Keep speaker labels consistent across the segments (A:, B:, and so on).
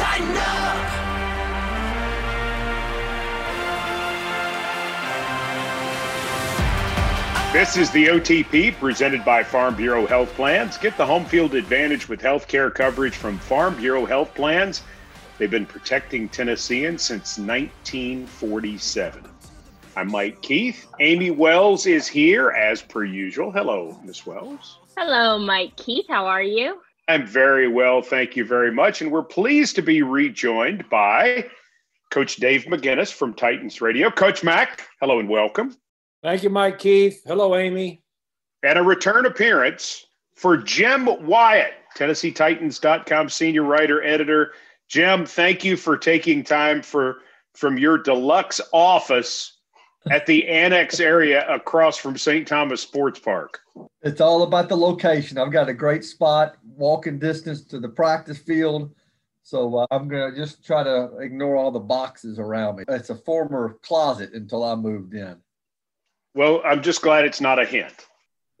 A: Tighten up.
B: This is the OTP presented by Farm Bureau Health Plans. Get the home field advantage with health care coverage from Farm Bureau Health Plans. They've been protecting Tennesseans since 1947. I'm Mike Keith. Amie Wells is here as per usual. Hello, Miss Wells.
C: Hello, Mike Keith. How are you?
B: I'm very well, thank you very much. And we're pleased to be rejoined by Coach Dave McGinnis from Titans Radio. Coach Mac, hello and welcome.
D: Thank you, Mike Keith. Hello, Amie.
B: And a return appearance for Jim Wyatt, TennesseeTitans.com senior writer, editor. Jim, thank you for taking time for from your deluxe office at the annex area across from St. Thomas Sports Park.
E: It's all about the location. I've got a great spot, walking distance to the practice field. So uh, I'm going to just try to ignore all the boxes around me. It's a former closet until I moved in.
B: Well, I'm just glad it's not a hint.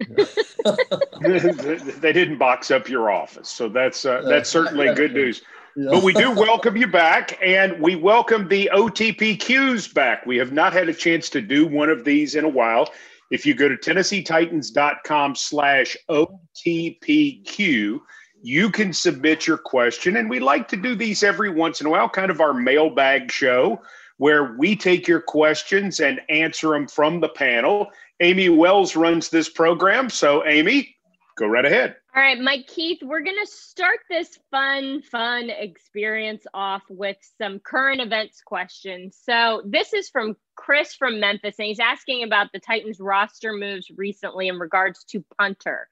B: they didn't box up your office, so that's uh, that's certainly good news. Yeah. But we do welcome you back, and we welcome the OTPQs back. We have not had a chance to do one of these in a while. If you go to TennesseeTitans.com slash OTPQ, you can submit your question. And we like to do these every once in a while, kind of our mailbag show where we take your questions and answer them from the panel. Amie Wells runs this program. So, Amie, go right ahead.
C: All right, Mike Keith, we're going to start this fun, fun experience off with some current events questions. So, this is from Chris from Memphis, and he's asking about the Titans roster moves recently in regards to punter.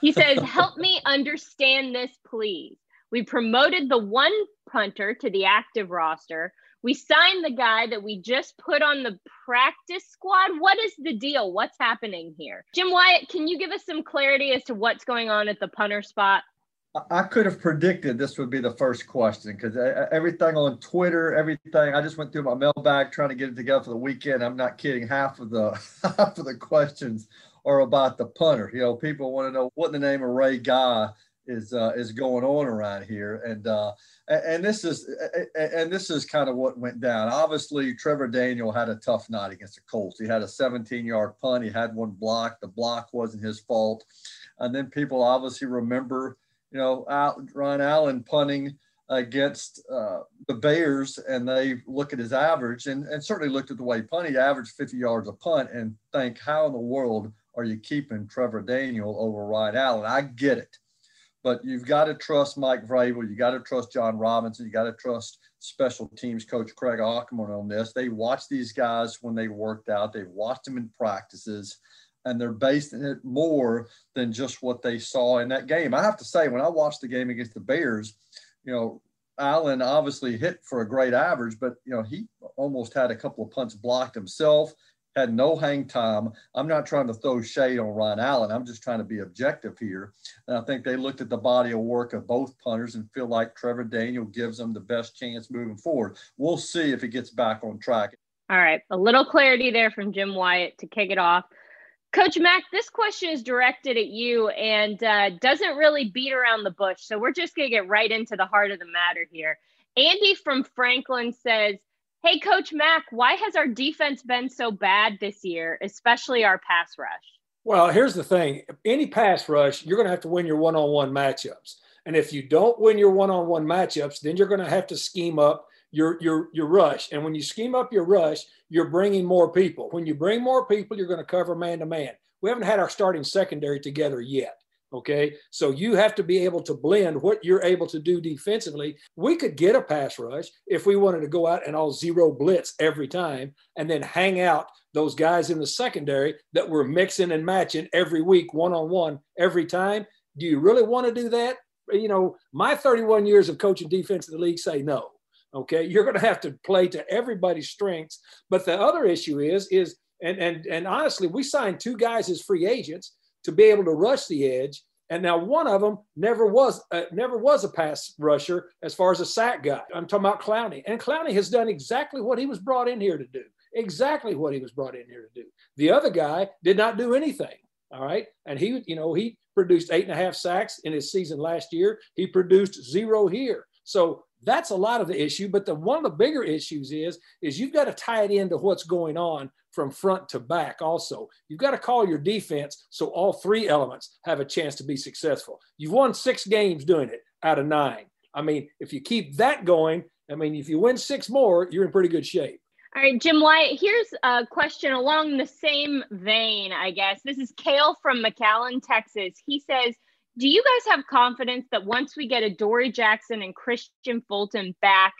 C: He says, Help me understand this, please. We promoted the one punter to the active roster we signed the guy that we just put on the practice squad. What is the deal? What's happening here? Jim Wyatt, can you give us some clarity as to what's going on at the punter spot?
E: I could have predicted this would be the first question because uh, uh, everything on Twitter, everything. I just went through my mailbag trying to get it together for the weekend. I'm not kidding. Half of the half of the questions are about the punter. You know, people want to know what in the name of Ray Guy is uh, is going on around here, and uh, and this is and this is kind of what went down. Obviously, Trevor Daniel had a tough night against the Colts. He had a 17-yard punt. He had one block. The block wasn't his fault, and then people obviously remember, you know, Ryan Allen punting against uh, the Bears, and they look at his average, and, and certainly looked at the way he punted. Averaged 50 yards a punt, and think, how in the world are you keeping Trevor Daniel over Ryan Allen? I get it but you've got to trust Mike Vrabel. You got to trust Jon Robinson. You got to trust special teams coach Craig Aukerman on this. They watch these guys when they worked out. They've watched them in practices, and they're basing it more than just what they saw in that game. I have to say, when I watched the game against the Bears, you know, Allen obviously hit for a great average, but you know he almost had a couple of punts blocked himself had no hang time. I'm not trying to throw shade on Ryan Allen. I'm just trying to be objective here. And I think they looked at the body of work of both punters and feel like Trevor Daniel gives them the best chance moving forward. We'll see if he gets back on track.
C: All right. A little clarity there from Jim Wyatt to kick it off. Coach Mac, this question is directed at you and uh, doesn't really beat around the bush. So we're just going to get right into the heart of the matter here. Andy from Franklin says, Hey, Coach Mac, why has our defense been so bad this year, especially our pass rush?
D: Well, here's the thing any pass rush, you're going to have to win your one on one matchups. And if you don't win your one on one matchups, then you're going to have to scheme up your, your, your rush. And when you scheme up your rush, you're bringing more people. When you bring more people, you're going to cover man to man. We haven't had our starting secondary together yet. Okay. So you have to be able to blend what you're able to do defensively. We could get a pass rush if we wanted to go out and all zero blitz every time and then hang out those guys in the secondary that we're mixing and matching every week, one on one, every time. Do you really want to do that? You know, my 31 years of coaching defense in the league say no. Okay. You're going to have to play to everybody's strengths. But the other issue is, is, and, and, and honestly, we signed two guys as free agents to be able to rush the edge. And now one of them never was uh, never was a pass rusher as far as a sack guy. I'm talking about Clowney, and Clowney has done exactly what he was brought in here to do. Exactly what he was brought in here to do. The other guy did not do anything. All right, and he, you know, he produced eight and a half sacks in his season last year. He produced zero here. So That's a lot of the issue. But the one of the bigger issues is is you've got to tie it into what's going on from front to back. Also, you've got to call your defense so all three elements have a chance to be successful. You've won six games doing it out of nine. I mean, if you keep that going, I mean, if you win six more, you're in pretty good shape.
C: All right, Jim Wyatt, here's a question along the same vein, I guess. This is Kale from McAllen, Texas. He says, Do you guys have confidence that once we get Adoree Jackson and Kristian Fulton back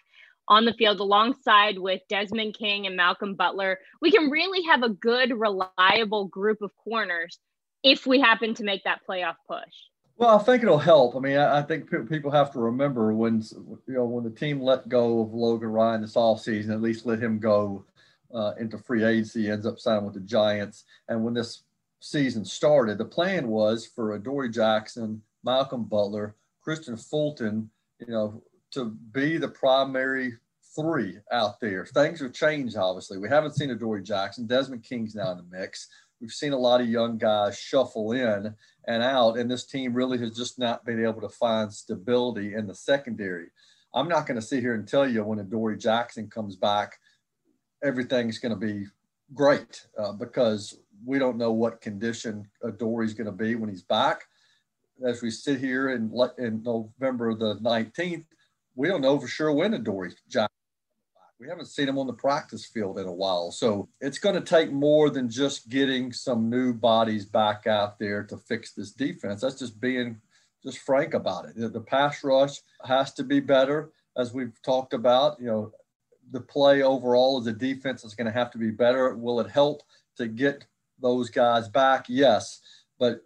C: on the field alongside with Desmond King and Malcolm Butler, we can really have a good, reliable group of corners if we happen to make that playoff push?
E: Well, I think it'll help. I mean, I, I think p- people have to remember when you know when the team let go of Logan Ryan this offseason, at least let him go uh, into free agency, ends up signing with the Giants. And when this season started, the plan was for Adoree Jackson, Malcolm Butler, Kristian Fulton, you know, to be the primary three out there. Things have changed, obviously. We haven't seen Adoree Jackson. Desmond King's now in the mix. We've seen a lot of young guys shuffle in and out, and this team really has just not been able to find stability in the secondary. I'm not going to sit here and tell you when Adoree Jackson comes back, everything's going to be great uh, because we don't know what condition Adoree's going to be when he's back. As we sit here in, in November the 19th, we don't know for sure when Adoree Jackson we haven't seen him on the practice field in a while. So it's going to take more than just getting some new bodies back out there to fix this defense. That's just being just frank about it. The pass rush has to be better, as we've talked about. You know, the play overall as a defense is going to have to be better. Will it help to get those guys back? Yes. But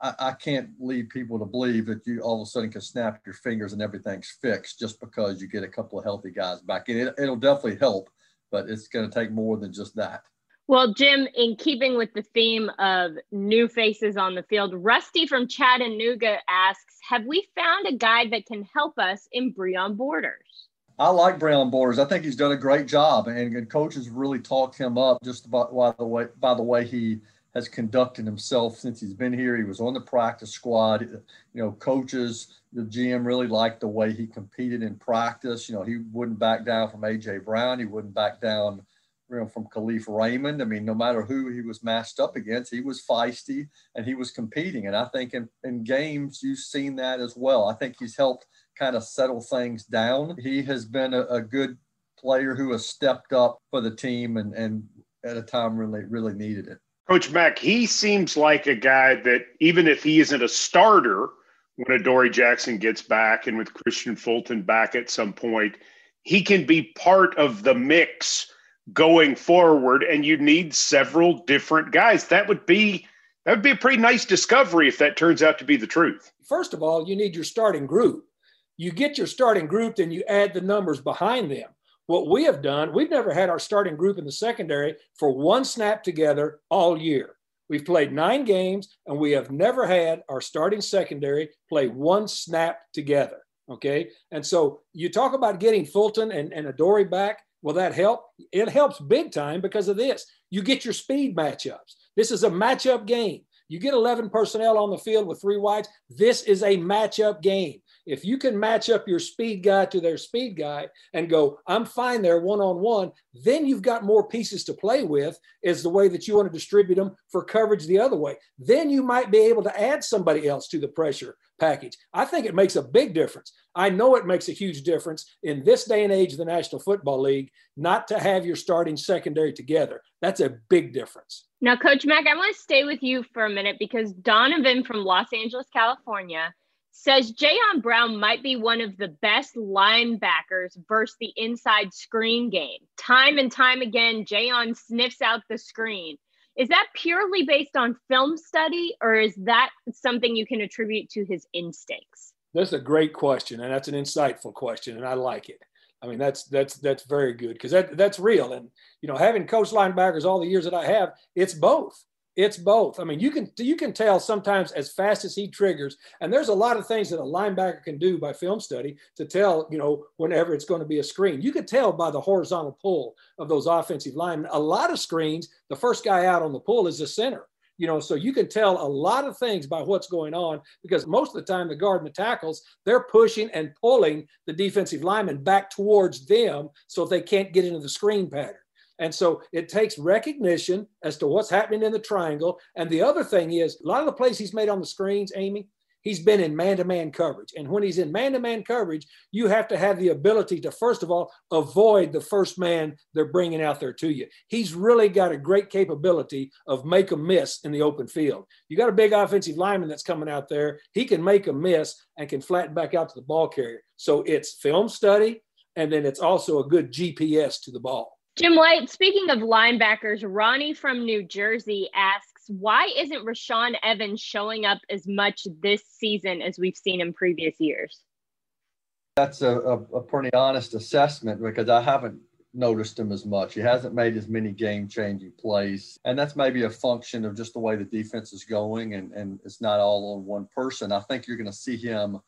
E: I, I, can't lead people to believe that you all of a sudden can snap your fingers and everything's fixed just because you get a couple of healthy guys back. And it, it'll definitely help, but it's going to take more than just that.
C: Well, Jim, in keeping with the theme of new faces on the field, Rusty from Chattanooga asks Have we found a guy that can help us in Breon Borders?
E: I like Breon Borders. I think he's done a great job, and, and coaches really talked him up just about by the way by the way he has conducted himself since he's been here. He was on the practice squad. You know, coaches, the GM really liked the way he competed in practice. You know, he wouldn't back down from AJ Brown. He wouldn't back down you know, from Kalif Raymond. I mean, no matter who he was matched up against, he was feisty and he was competing. And I think in, in games, you've seen that as well. I think he's helped kind of settle things down. He has been a, a good player who has stepped up for the team and, and at a time really, really needed it.
B: Coach Mac, he seems like a guy that even if he isn't a starter when Adoree Jackson gets back and with Kristian Fulton back at some point, he can be part of the mix going forward. And you need several different guys. That would be that would be a pretty nice discovery if that turns out to be the truth.
D: First of all, you need your starting group. You get your starting group, then you add the numbers behind them. What we have done, we've never had our starting group in the secondary for one snap together all year. We've played nine games and we have never had our starting secondary play one snap together. Okay. And so you talk about getting Fulton and, and Adoree back. Will that help? It helps big time because of this. You get your speed matchups. This is a matchup game. You get 11 personnel on the field with three wides. This is a matchup game. If you can match up your speed guy to their speed guy and go, I'm fine there one on one, then you've got more pieces to play with, is the way that you want to distribute them for coverage the other way. Then you might be able to add somebody else to the pressure package. I think it makes a big difference. I know it makes a huge difference in this day and age of the National Football League not to have your starting secondary together. That's a big difference.
C: Now, Coach Mac, I want to stay with you for a minute because Donovan from Los Angeles, California says Jayon Brown might be one of the best linebackers versus the inside screen game. Time and time again, Jayon sniffs out the screen. Is that purely based on film study, or is that something you can attribute to his instincts?
D: That's a great question, and that's an insightful question, and I like it. I mean, that's that's that's very good because that that's real. And you know, having coached linebackers all the years that I have, it's both. It's both. I mean, you can you can tell sometimes as fast as he triggers, and there's a lot of things that a linebacker can do by film study to tell, you know, whenever it's going to be a screen. You can tell by the horizontal pull of those offensive linemen. A lot of screens, the first guy out on the pull is the center. You know, so you can tell a lot of things by what's going on because most of the time the guard and the tackles, they're pushing and pulling the defensive lineman back towards them so they can't get into the screen pattern. And so it takes recognition as to what's happening in the triangle. And the other thing is, a lot of the plays he's made on the screens, Amie, he's been in man to man coverage. And when he's in man to man coverage, you have to have the ability to, first of all, avoid the first man they're bringing out there to you. He's really got a great capability of make a miss in the open field. You got a big offensive lineman that's coming out there, he can make a miss and can flatten back out to the ball carrier. So it's film study, and then it's also a good GPS to the ball.
C: Jim Wyatt, speaking of linebackers, Ronnie from New Jersey asks, why isn't Rashaan Evans showing up as much this season as we've seen in previous years?
E: That's a, a, a pretty honest assessment because I haven't noticed him as much. He hasn't made as many game changing plays. And that's maybe a function of just the way the defense is going and, and it's not all on one person. I think you're going to see him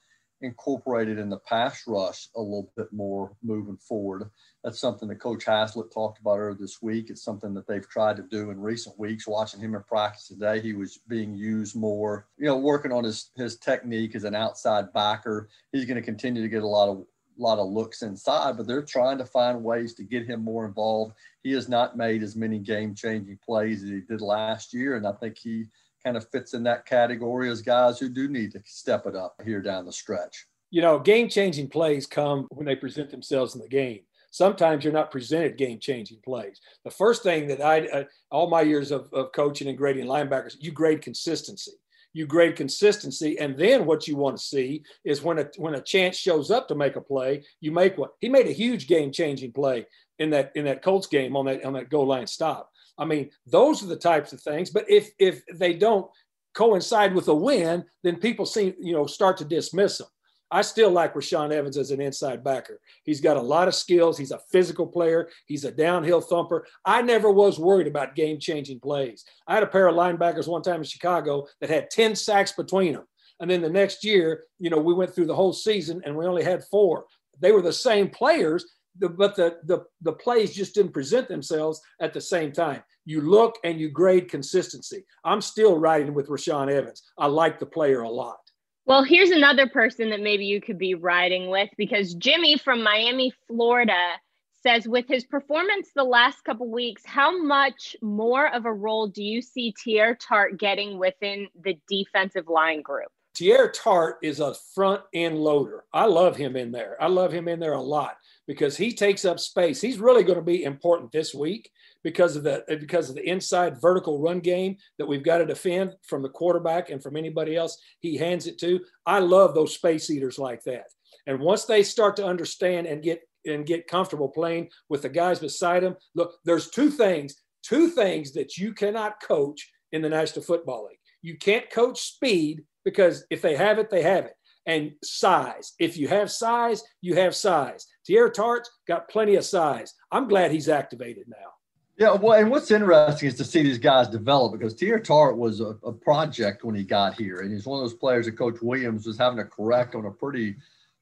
E: incorporated in the pass rush a little bit more moving forward. That's something that Coach Haslett talked about earlier this week. It's something that they've tried to do in recent weeks. Watching him in practice today, he was being used more, you know, working on his his technique as an outside backer. He's going to continue to get a lot of a lot of looks inside, but they're trying to find ways to get him more involved. He has not made as many game changing plays as he did last year, and I think he kind of fits in that category as guys who do need to step it up here down the stretch.
D: You know, game changing plays come when they present themselves in the game. Sometimes you're not presented game changing plays. The first thing that I, uh, all my years of, of coaching and grading linebackers, you grade consistency. You grade consistency, and then what you want to see is when a when a chance shows up to make a play, you make one. He made a huge game changing play in that in that Colts game on that on that goal line stop. I mean, those are the types of things. But if if they don't coincide with a win, then people seem you know start to dismiss them. I still like Rashaan Evans as an inside backer. He's got a lot of skills. He's a physical player. He's a downhill thumper. I never was worried about game changing plays. I had a pair of linebackers one time in Chicago that had 10 sacks between them. And then the next year, you know, we went through the whole season and we only had four. They were the same players, but the, the, the plays just didn't present themselves at the same time. You look and you grade consistency. I'm still riding with Rashaan Evans. I like the player a lot.
C: Well, here's another person that maybe you could be riding with because Jimmy from Miami, Florida says with his performance the last couple weeks, how much more of a role do you see Teair Tart getting within the defensive line group?
D: Teair Tart is a front end loader. I love him in there. I love him in there a lot because he takes up space. He's really going to be important this week because of the because of the inside vertical run game that we've got to defend from the quarterback and from anybody else he hands it to. I love those space eaters like that. And once they start to understand and get and get comfortable playing with the guys beside them, look, there's two things, two things that you cannot coach in the National Football League. You can't coach speed because if they have it, they have it. And size. If you have size, you have size. Teair Tart's got plenty of size. I'm glad he's activated now.
E: Yeah, well, and what's interesting is to see these guys develop because Teair Tart was a, a, project when he got here, and he's one of those players that Coach Williams was having to correct on a pretty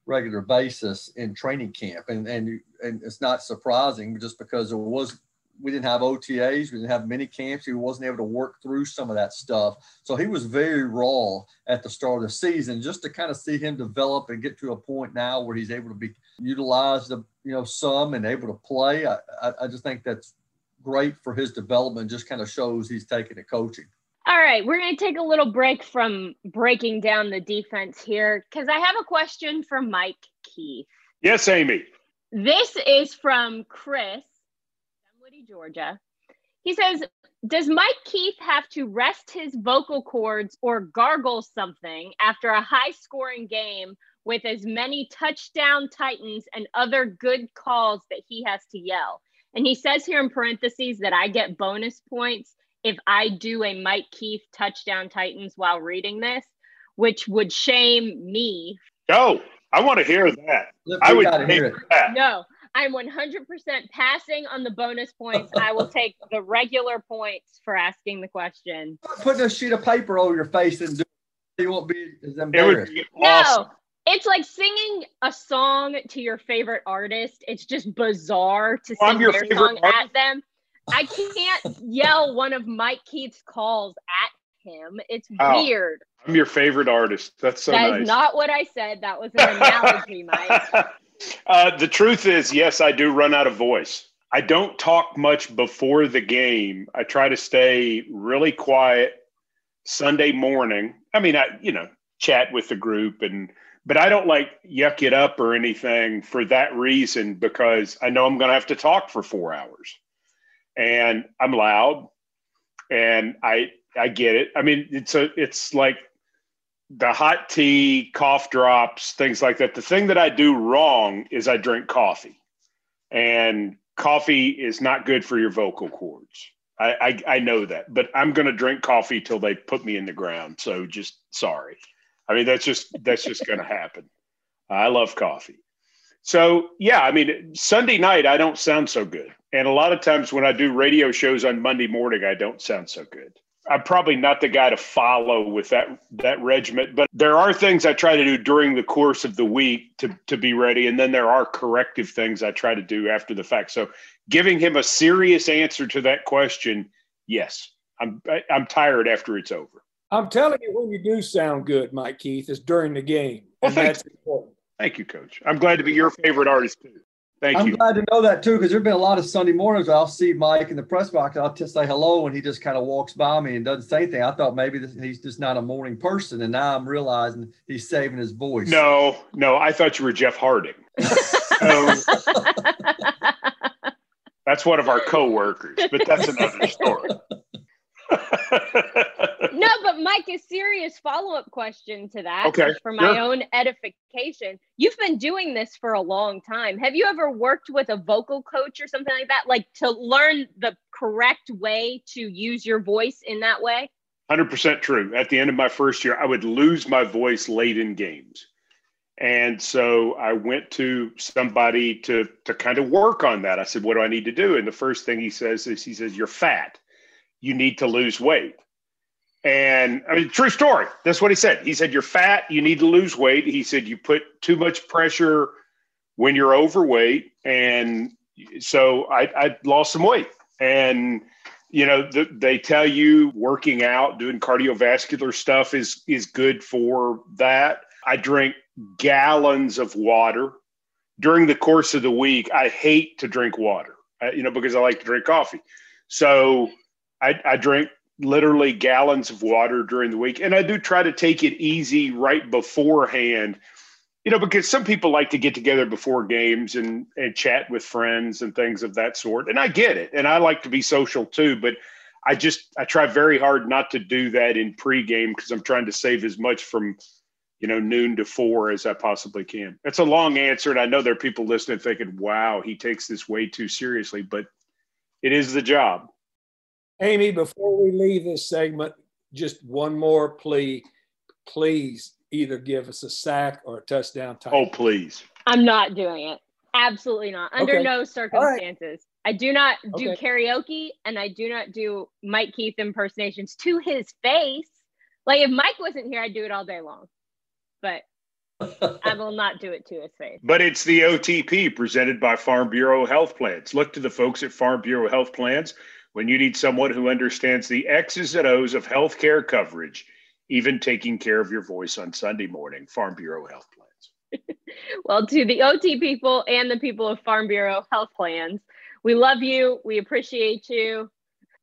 E: regular basis in training camp, and and and it's not surprising just because it was we didn't have OTAs, we didn't have mini camps. He wasn't able to work through some of that stuff. So he was very raw at the start of the season. Just to kind of see him develop and get to a point now where he's able to be utilized, you know, some and able to play. I, I, I just think that's great for his development. Just kind of shows he's taking to coaching.
C: All right, we're going to take a little break from breaking down the defense here because I have a question for Mike Keith.
B: Yes, Amie.
C: This is from Chris Georgia. He says, Does Mike Keith have to rest his vocal cords or gargle something after a high scoring game with as many touchdown Titans and other good calls that he has to yell? And he says here in parentheses that I get bonus points if I do a Mike Keith touchdown Titans while reading this, which would shame me.
B: Oh, I want to hear that.
E: I would hear
C: it. That. No, I'm 100% passing on the bonus points. I will take the regular points for asking the question.
E: Putting a sheet of paper over your face and do you won't be as embarrassed. Be
C: awesome. No, it's like singing a song to your favorite artist. It's just bizarre to sing their song artist? at them. I can't yell one of Mike Keith's calls at him. It's
B: Oh.
C: weird.
B: I'm your favorite artist. That's so
C: That is
B: nice.
C: not what I said. That was an analogy, Mike.
B: uh, the truth is, yes, I do run out of voice. I don't talk much before the game. I try to stay really quiet Sunday morning. I mean, I you know chat with the group and but I don't like yuck it up or anything for that reason because I know I'm going to have to talk for four hours, and I'm loud, and I I get it. I mean, it's a it's like the hot tea, cough drops, things like that. The thing that I do wrong is I drink coffee, and coffee is not good for your vocal cords. I, I, I know that, but I'm going to drink coffee till they put me in the ground. So just sorry. I mean, that's just that's just going to happen. I love coffee. So yeah, I mean, Sunday night I don't sound so good, and a lot of times when I do radio shows on Monday morning, I don't sound so good. I'm probably not the guy to follow with that that regiment, but there are things I try to do during the course of the week to to be ready, and then there are corrective things I try to do after the fact. So, giving him a serious answer to that question, yes, I'm I'm tired after it's over.
D: I'm telling you, when you do sound good, Mike Keith, is during the game.
B: Well,
D: and that's important.
B: Thank you, Coach. I'm glad to be your favorite artist too. Thank
E: I'm
B: you.
E: glad to know that too, because there've been a lot of Sunday mornings where I'll see Mike in the press box. I'll just say hello, and he just kind of walks by me and doesn't say anything. I thought maybe this, he's just not a morning person, and now I'm realizing he's saving his voice.
B: No, no, I thought you were Jeff Harding. so that's one of our coworkers, but that's another story.
C: no, but Mike, a serious follow up question to that
B: Okay,
C: for my
B: sure.
C: own edification. You've been doing this for a long time. Have you ever worked with a vocal coach or something like that, like to learn the correct way to use your voice in that way?
B: 100% true. At the end of my first year, I would lose my voice late in games. And so I went to somebody to to kind of work on that. I said, "What do I need to do?" And the first thing he says is he says, "You're fat. You need to lose weight." And I mean, true story. That's what he said. He said, "You're fat. You need to lose weight." He said, "You put too much pressure when you're overweight." And so I, I lost some weight. And you know, the, they tell you working out, doing cardiovascular stuff is is good for that. I drink gallons of water during the course of the week. I hate to drink water, uh, you know, because I like to drink coffee. So I, I drink literally gallons of water during the week, and I do try to take it easy right beforehand. You know, because some people like to get together before games and and chat with friends and things of that sort, and I get it, and I like to be social too, but. I just I try very hard not to do that in pregame because I'm trying to save as much from you know noon to four as I possibly can. It's a long answer, and I know there are people listening thinking, "Wow, he takes this way too seriously," but it is the job.
D: Amie, before we leave this segment, just one more plea. Please either give us a sack or a touchdown tie.
B: Oh, please.
C: I'm not doing it. Absolutely not. Under
D: Okay.
C: no circumstances. I do not do
D: Okay.
C: karaoke and I do not do Mike Keith impersonations to his face. Like if Mike wasn't here, I'd do it all day long. But I will not do it to his face.
B: But it's the OTP presented by Farm Bureau Health Plans. Look to the folks at Farm Bureau Health Plans when you need someone who understands the X's and O's of healthcare coverage, even taking care of your voice on Sunday morning. Farm Bureau Health Plans.
C: Well, to the OT people and the people of Farm Bureau Health Plans, we love you. We appreciate you.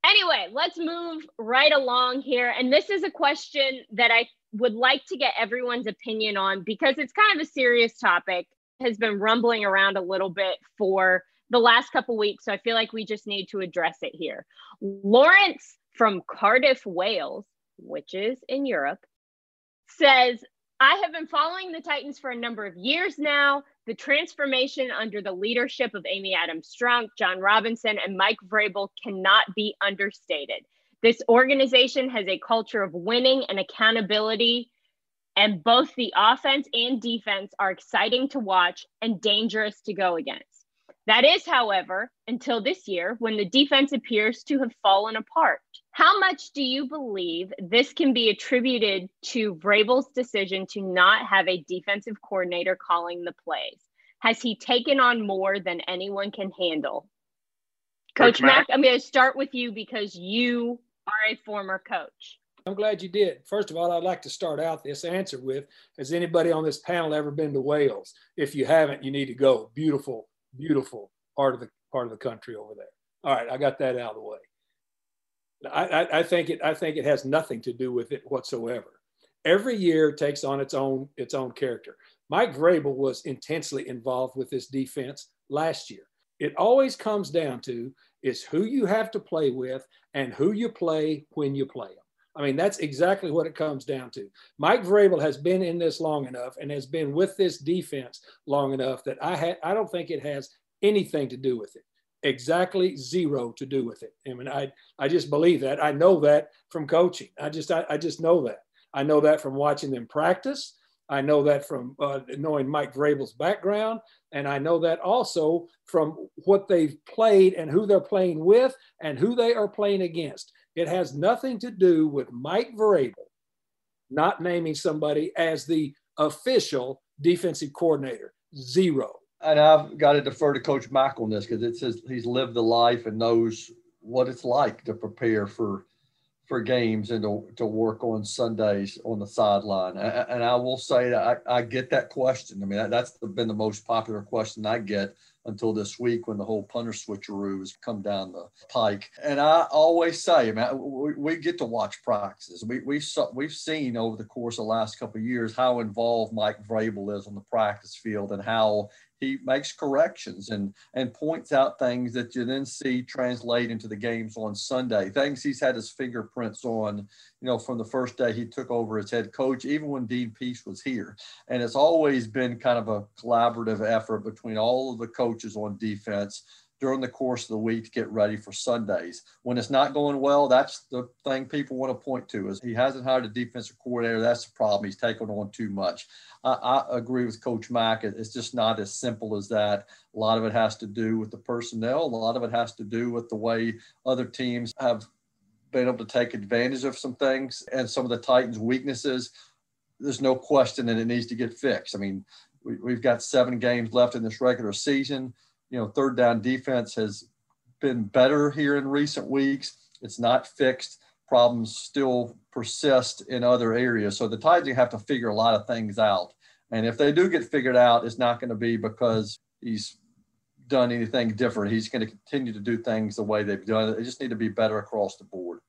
C: Anyway, let's move right along here. And this is a question that I would like to get everyone's opinion on because it's kind of a serious topic, has been rumbling around a little bit for the last couple weeks. So I feel like we just need to address it here. Lawrence from Cardiff, Wales, which is in Europe, says, I have been following the Titans for a number of years now. The transformation under the leadership of Amy Adams Strunk, Jon Robinson, and Mike Vrabel cannot be understated. This organization has a culture of winning and accountability, and both the offense and defense are exciting to watch and dangerous to go against. That is, however, until this year when the defense appears to have fallen apart. How much do you believe this can be attributed to Vrabel's decision to not have a defensive coordinator calling the plays? Has he taken on more than anyone can handle? Coach
B: Coach Mac?
C: Mac, I'm going to start with you because you are a former coach.
D: I'm glad you did. First of all, I'd like to start out this answer with Has anybody on this panel ever been to Wales? If you haven't, you need to go. Beautiful, beautiful part of the part of the country over there. All right, I got that out of the way. I, I, I think it I think it has nothing to do with it whatsoever. Every year takes on its own its own character. Mike Vrabel was intensely involved with this defense last year. It always comes down to is who you have to play with and who you play when you play them. I mean, that's exactly what it comes down to. Mike Vrabel has been in this long enough and has been with this defense long enough that I ha- I don't think it has anything to do with it. Exactly zero to do with it. I mean, I I just believe that. I know that from coaching. I just I, I just know that. I know that from watching them practice. I know that from uh, knowing Mike Vrabel's background, and I know that also from what they've played and who they're playing with and who they are playing against. It has nothing to do with Mike Vrabel not naming somebody as the official defensive coordinator. Zero.
E: And I've got to defer to Coach Mac on this because it says he's lived the life and knows what it's like to prepare for for games and to, to work on Sundays on the sideline. And I will say that I, I get that question. I mean, that, that's been the most popular question I get until this week when the whole punter switcheroo has come down the pike. And I always say, man, we, we get to watch practices. We, we saw, we've seen over the course of the last couple of years how involved Mike Vrabel is on the practice field and how he makes corrections and and points out things that you then see translate into the games on Sunday. Things he's had his fingerprints on, you know, from the first day he took over as head coach, even when Dean Pees was here. And it's always been kind of a collaborative effort between all of the coaches on defense during the course of the week to get ready for Sundays. When it's not going well, that's the thing people want to point to is he hasn't hired a defensive coordinator. That's the problem. He's taken on too much. I, I agree with Coach Mac. It's just not as simple as that. A lot of it has to do with the personnel. A lot of it has to do with the way other teams have been able to take advantage of some things and some of the Titans' weaknesses. There's no question that it needs to get fixed. I mean, we, we've got seven games left in this regular season you know, third down defense has been better here in recent weeks. It's not fixed. Problems still persist in other areas. So the Titans have to figure a lot of things out. And if they do get figured out, it's not going to be because he's done anything different. He's going to continue to do things the way they've done it. They just need to be better across the board.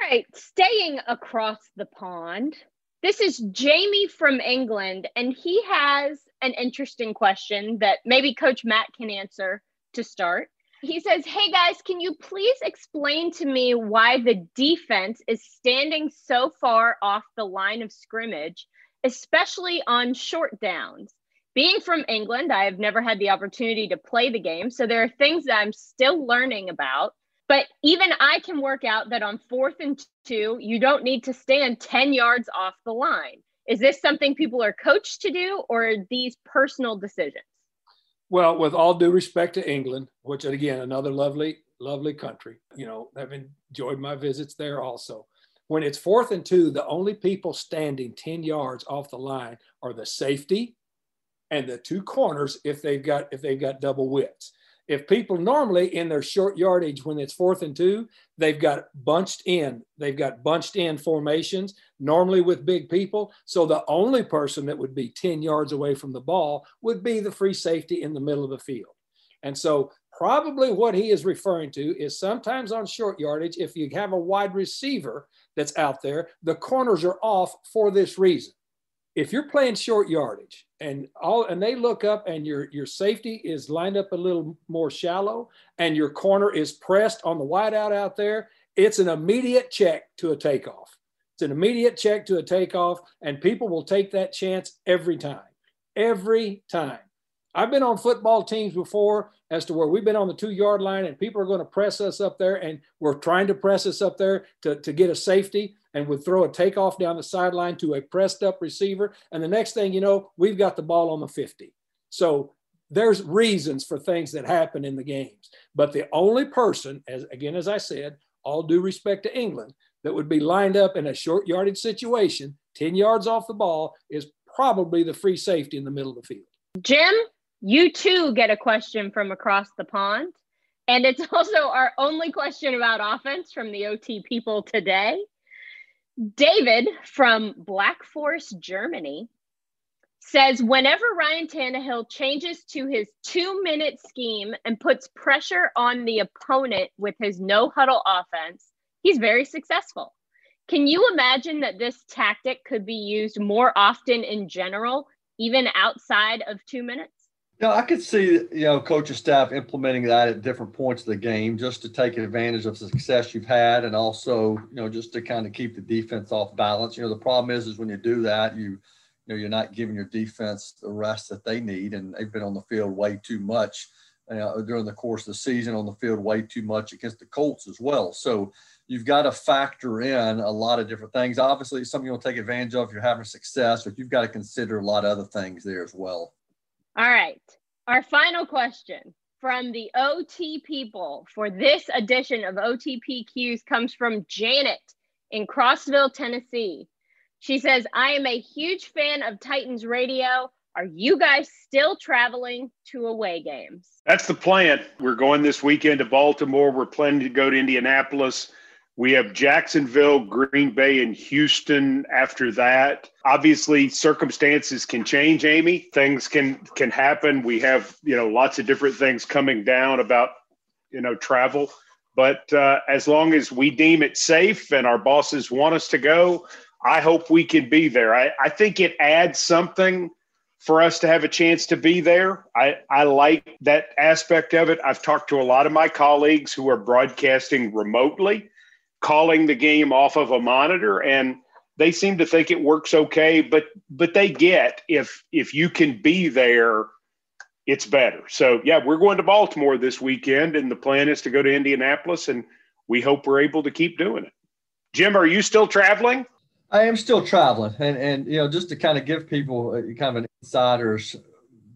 C: All right. Staying across the pond, this is Jamie from England, and he has an interesting question that maybe Coach Mac can answer to start. He says, Hey guys, can you please explain to me why the defense is standing so far off the line of scrimmage, especially on short downs? Being from England, I have never had the opportunity to play the game. So there are things that I'm still learning about. But even I can work out that on fourth and two, you don't need to stand 10 yards off the line. Is this something people are coached to do, or these personal decisions?
D: Well, with all due respect to England, which again, another lovely, lovely country, you know, I've enjoyed my visits there also. When it's fourth and two, the only people standing 10 yards off the line are the safety and the two corners if they've got if they've got double widths. If people normally in their short yardage, when it's fourth and two, they've got bunched in, they've got bunched in formations, normally with big people. So the only person that would be 10 yards away from the ball would be the free safety in the middle of the field. And so probably what he is referring to is sometimes on short yardage, if you have a wide receiver that's out there, the corners are off for this reason if you're playing short yardage and all and they look up and your your safety is lined up a little more shallow and your corner is pressed on the wideout out there, it's an immediate check to a takeoff. It's an immediate check to a takeoff, and people will take that chance every time. Every time. I've been on football teams before as to where we've been on the two yard line and people are going to press us up there and we're trying to press us up there to, to get a safety and would throw a takeoff down the sideline to a pressed up receiver. And the next thing you know, we've got the ball on the 50. So there's reasons for things that happen in the games. But the only person, as again, as I said, all due respect to England, that would be lined up in a short yardage situation, 10 yards off the ball, is probably the free safety in the middle of the field.
C: Jim, you too get a question from across the pond. And it's also our only question about offense from the OT people today. David from Black Forest, Germany says whenever Ryan Tannehill changes to his two minute scheme and puts pressure on the opponent with his no huddle offense, he's very successful. Can you imagine that this tactic could be used more often in general, even outside of two minutes?
E: Yeah, I could see you know coaching staff implementing that at different points of the game just to take advantage of the success you've had, and also you know just to kind of keep the defense off balance. You know the problem is is when you do that, you you know you're not giving your defense the rest that they need, and they've been on the field way too much uh, during the course of the season, on the field way too much against the Colts as well. So you've got to factor in a lot of different things. Obviously, something you'll take advantage of if you're having success, but you've got to consider a lot of other things there as well.
C: All right. Our final question from the OT people for this edition of OTPQs comes from Janet in Crossville, Tennessee. She says, I am a huge fan of Titans radio. Are you guys still traveling to away games?
B: That's the plan. We're going this weekend to Baltimore. We're planning to go to Indianapolis. We have Jacksonville, Green Bay, and Houston after that. Obviously, circumstances can change, Amie. Things can can happen. We have, you know, lots of different things coming down about, you know, travel. But uh, as long as we deem it safe and our bosses want us to go, I hope we can be there. I, I think it adds something for us to have a chance to be there. I, I like that aspect of it. I've talked to a lot of my colleagues who are broadcasting remotely calling the game off of a monitor and they seem to think it works okay but but they get if if you can be there it's better. So yeah we're going to baltimore this weekend and the plan is to go to indianapolis and we hope we're able to keep doing it. Jim are you still traveling?
E: I am still traveling and and you know just to kind of give people kind of an insider's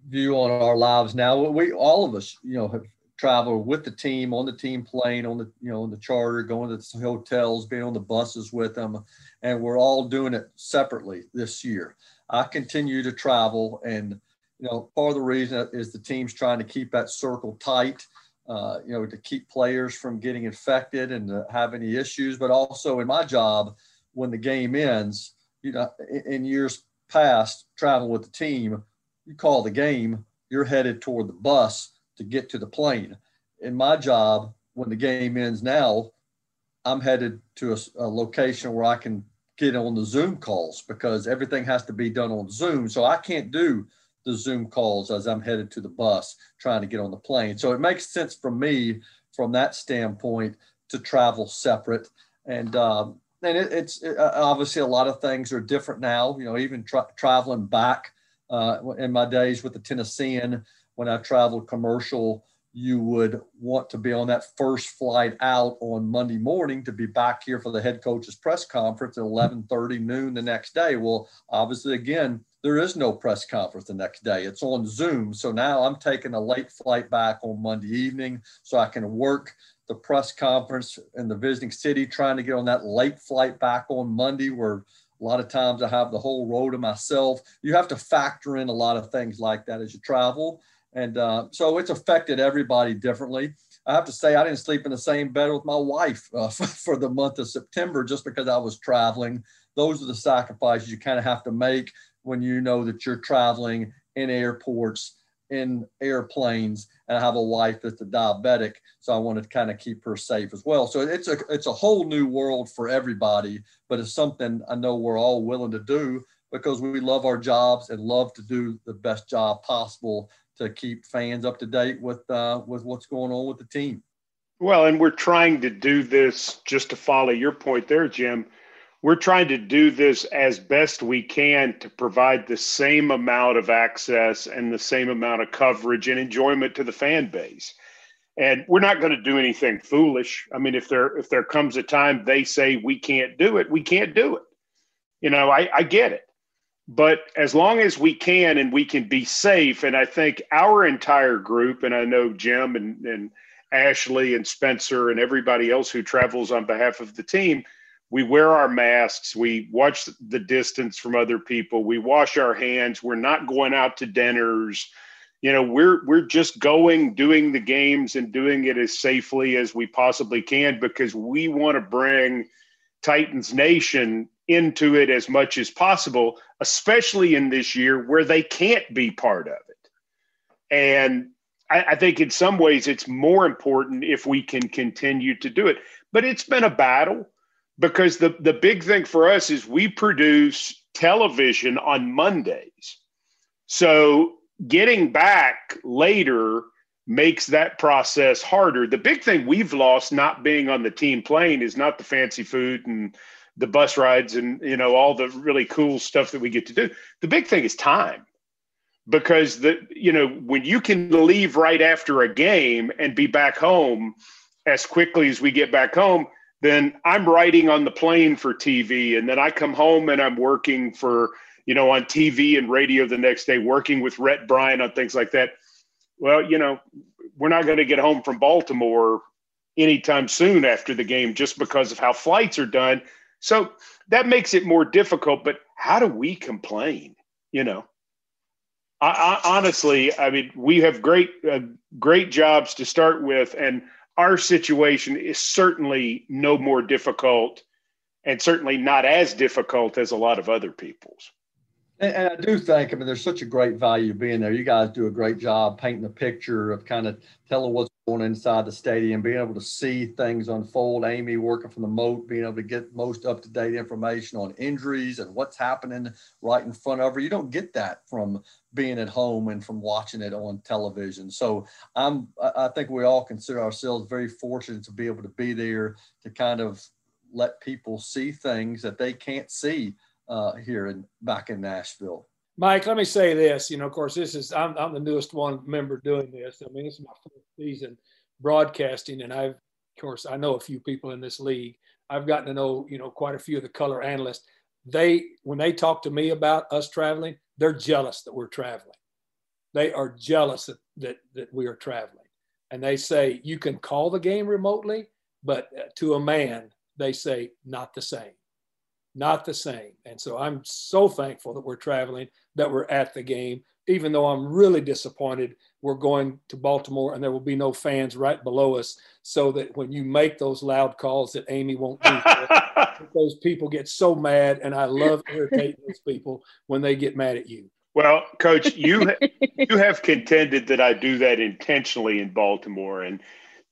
E: view on our lives now we all of us you know have travel with the team on the team plane on the you know on the charter going to the hotels being on the buses with them and we're all doing it separately this year. I continue to travel and you know part of the reason is the team's trying to keep that circle tight uh, you know to keep players from getting infected and to have any issues. But also in my job when the game ends you know in, years past traveling with the team you call the game you're headed toward the bus to get to the plane. In my job, when the game ends now, I'm headed to a, a, location where I can get on the Zoom calls because everything has to be done on Zoom. So I can't do the Zoom calls as I'm headed to the bus trying to get on the plane. So it makes sense for me from that standpoint to travel separate. And um, and it, it's it, obviously a lot of things are different now. You know, even tra- traveling back uh, in my days with the Tennessean, when I traveled commercial, you would want to be on that first flight out on Monday morning to be back here for the head coach's press conference at 11:30 noon the next day. Well, obviously, again, there is no press conference the next day. It's on Zoom. So now I'm taking a late flight back on Monday evening so I can work the press conference in the visiting city, trying to get on that late flight back on Monday where a lot of times I have the whole road to myself. You have to factor in a lot of things like that as you travel. And uh, so it's affected everybody differently. I have to say, I didn't sleep in the same bed with my wife uh, for the month of September just because I was traveling. Those are the sacrifices you kind of have to make when you know that you're traveling in airports, in airplanes, and I have a wife that's a diabetic, so I wanted to kind of keep her safe as well. So it's a it's a whole new world for everybody, but it's something I know we're all willing to do because we love our jobs and love to do the best job possible to keep fans up to date with uh, with what's going on with the team.
B: Well, and we're trying to do this just to follow your point there, Jim. We're trying to do this as best we can to provide the same amount of access and the same amount of coverage and enjoyment to the fan base. And we're not going to do anything foolish. I mean, if there if there comes a time they say we can't do it, we can't do it. You know, I, I get it. But as long as we can and we can be safe, and I think our entire group, and I know Jim and, and Ashley and Spencer and everybody else who travels on behalf of the team, we wear our masks, we watch the distance from other people, we wash our hands, we're not going out to dinners. You know, we're we're just going, doing the games and doing it as safely as we possibly can because we want to bring Titans Nation into it as much as possible, especially in this year where they can't be part of it. And I, I, think in some ways it's more important if we can continue to do it. But it's been a battle because the, the big thing for us is we produce television on Mondays. So getting back later makes that process harder. The big thing we've lost not being on the team plane is not the fancy food and the bus rides and you know all the really cool stuff that we get to do. The big thing is time. Because the you know when you can leave right after a game and be back home as quickly as we get back home, then I'm writing on the plane for TV and then I come home and I'm working for you know on TV and radio the next day working with Rhett Bryan on things like that well, you know, we're not going to get home from Baltimore anytime soon after the game just because of how flights are done. So that makes it more difficult. But how do we complain? You know, I, I, honestly, I mean, we have great, uh, great jobs to start with, and our situation is certainly no more difficult, and certainly not as difficult as a lot of other people's.
E: And, and, I do think, I mean, there's such a great value being there. You guys do a great job painting a picture of kind of telling what's going inside the stadium, being able to see things unfold. Amie working from the moat, being able to get most up to date information on injuries and what's happening right in front of her. You don't get that from being at home and from watching it on television. So I'm, I think we all consider ourselves very fortunate to be able to be there to kind of let people see things that they can't see uh, here in back in Nashville.
D: Mike, let me say this. You know, of course, this is I'm, I'm the newest one member doing this. I mean, this is my fourth season broadcasting, and I've, of course, I know a few people in this league. I've gotten to know, you know, quite a few of the color analysts. They, when they talk to me about us traveling, they're jealous that we're traveling. They are jealous that that, that we are traveling, and they say you can call the game remotely, but uh, to a man, they say not the same not the same. And so I'm so thankful that we're traveling, that we're at the game, even though I'm really disappointed we're going to Baltimore and there will be no fans right below us so that when you make those loud calls that Amie won't do, those people get so mad. And I love irritating those people when they get mad at you.
B: Well, coach, you you have contended that I do that intentionally in Baltimore and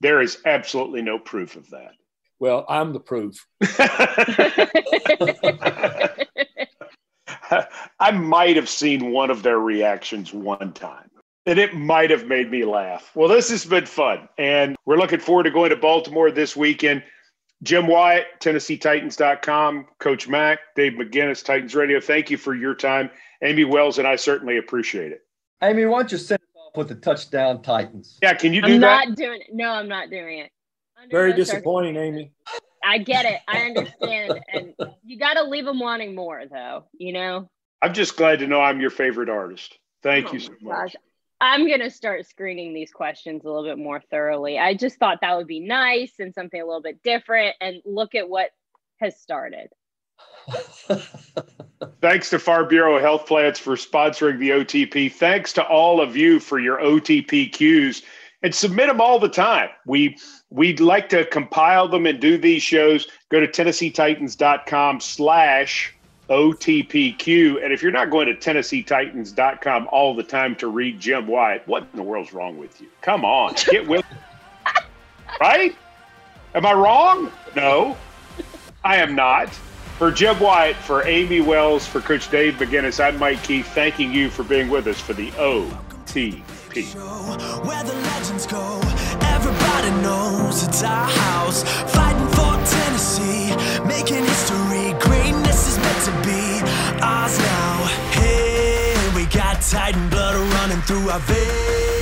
B: there is absolutely no proof of that.
D: Well, I'm the proof.
B: I might have seen one of their reactions one time. And it might have made me laugh. Well, this has been fun. And we're looking forward to going to Baltimore this weekend. Jim Wyatt, TennesseeTitans.com, Coach Mac, Dave McGinnis, Titans Radio. Thank you for your time. Amie Wells and I certainly appreciate it.
E: Amie, why don't you send us off with the touchdown Titans?
B: Yeah, can you do
C: I'm
B: that?
C: I'm not doing it. No, I'm not doing it.
D: Very disappointing, Amie.
C: I get it. I understand. and you got to leave them wanting more, though, you know?
B: I'm just glad to know I'm your favorite artist. Thank oh you so much. Gosh.
C: I'm going to start screening these questions a little bit more thoroughly. I just thought that would be nice and something a little bit different. And look at what has started.
B: Thanks to Farm Bureau Health Plans for sponsoring the OTP. Thanks to all of you for your OTPQs and submit them all the time. We we'd like to compile them and do these shows. Go to TennesseeTitans.com slash OTPQ. And if you're not going to TennesseeTitans.com all the time to read Jim Wyatt, what in the world's wrong with you? Come on, get with it. Right? Am I wrong? No, I am not. For Jim Wyatt, for Amie Wells, for Coach Dave McGinnis, I'm Mike Keith, thanking you for being with us for the OTP. Where the legends go, everybody knows it's our house. Fighting for Tennessee, making history. Greatness is meant to be ours now. Hey, we got Titan blood running through our veins.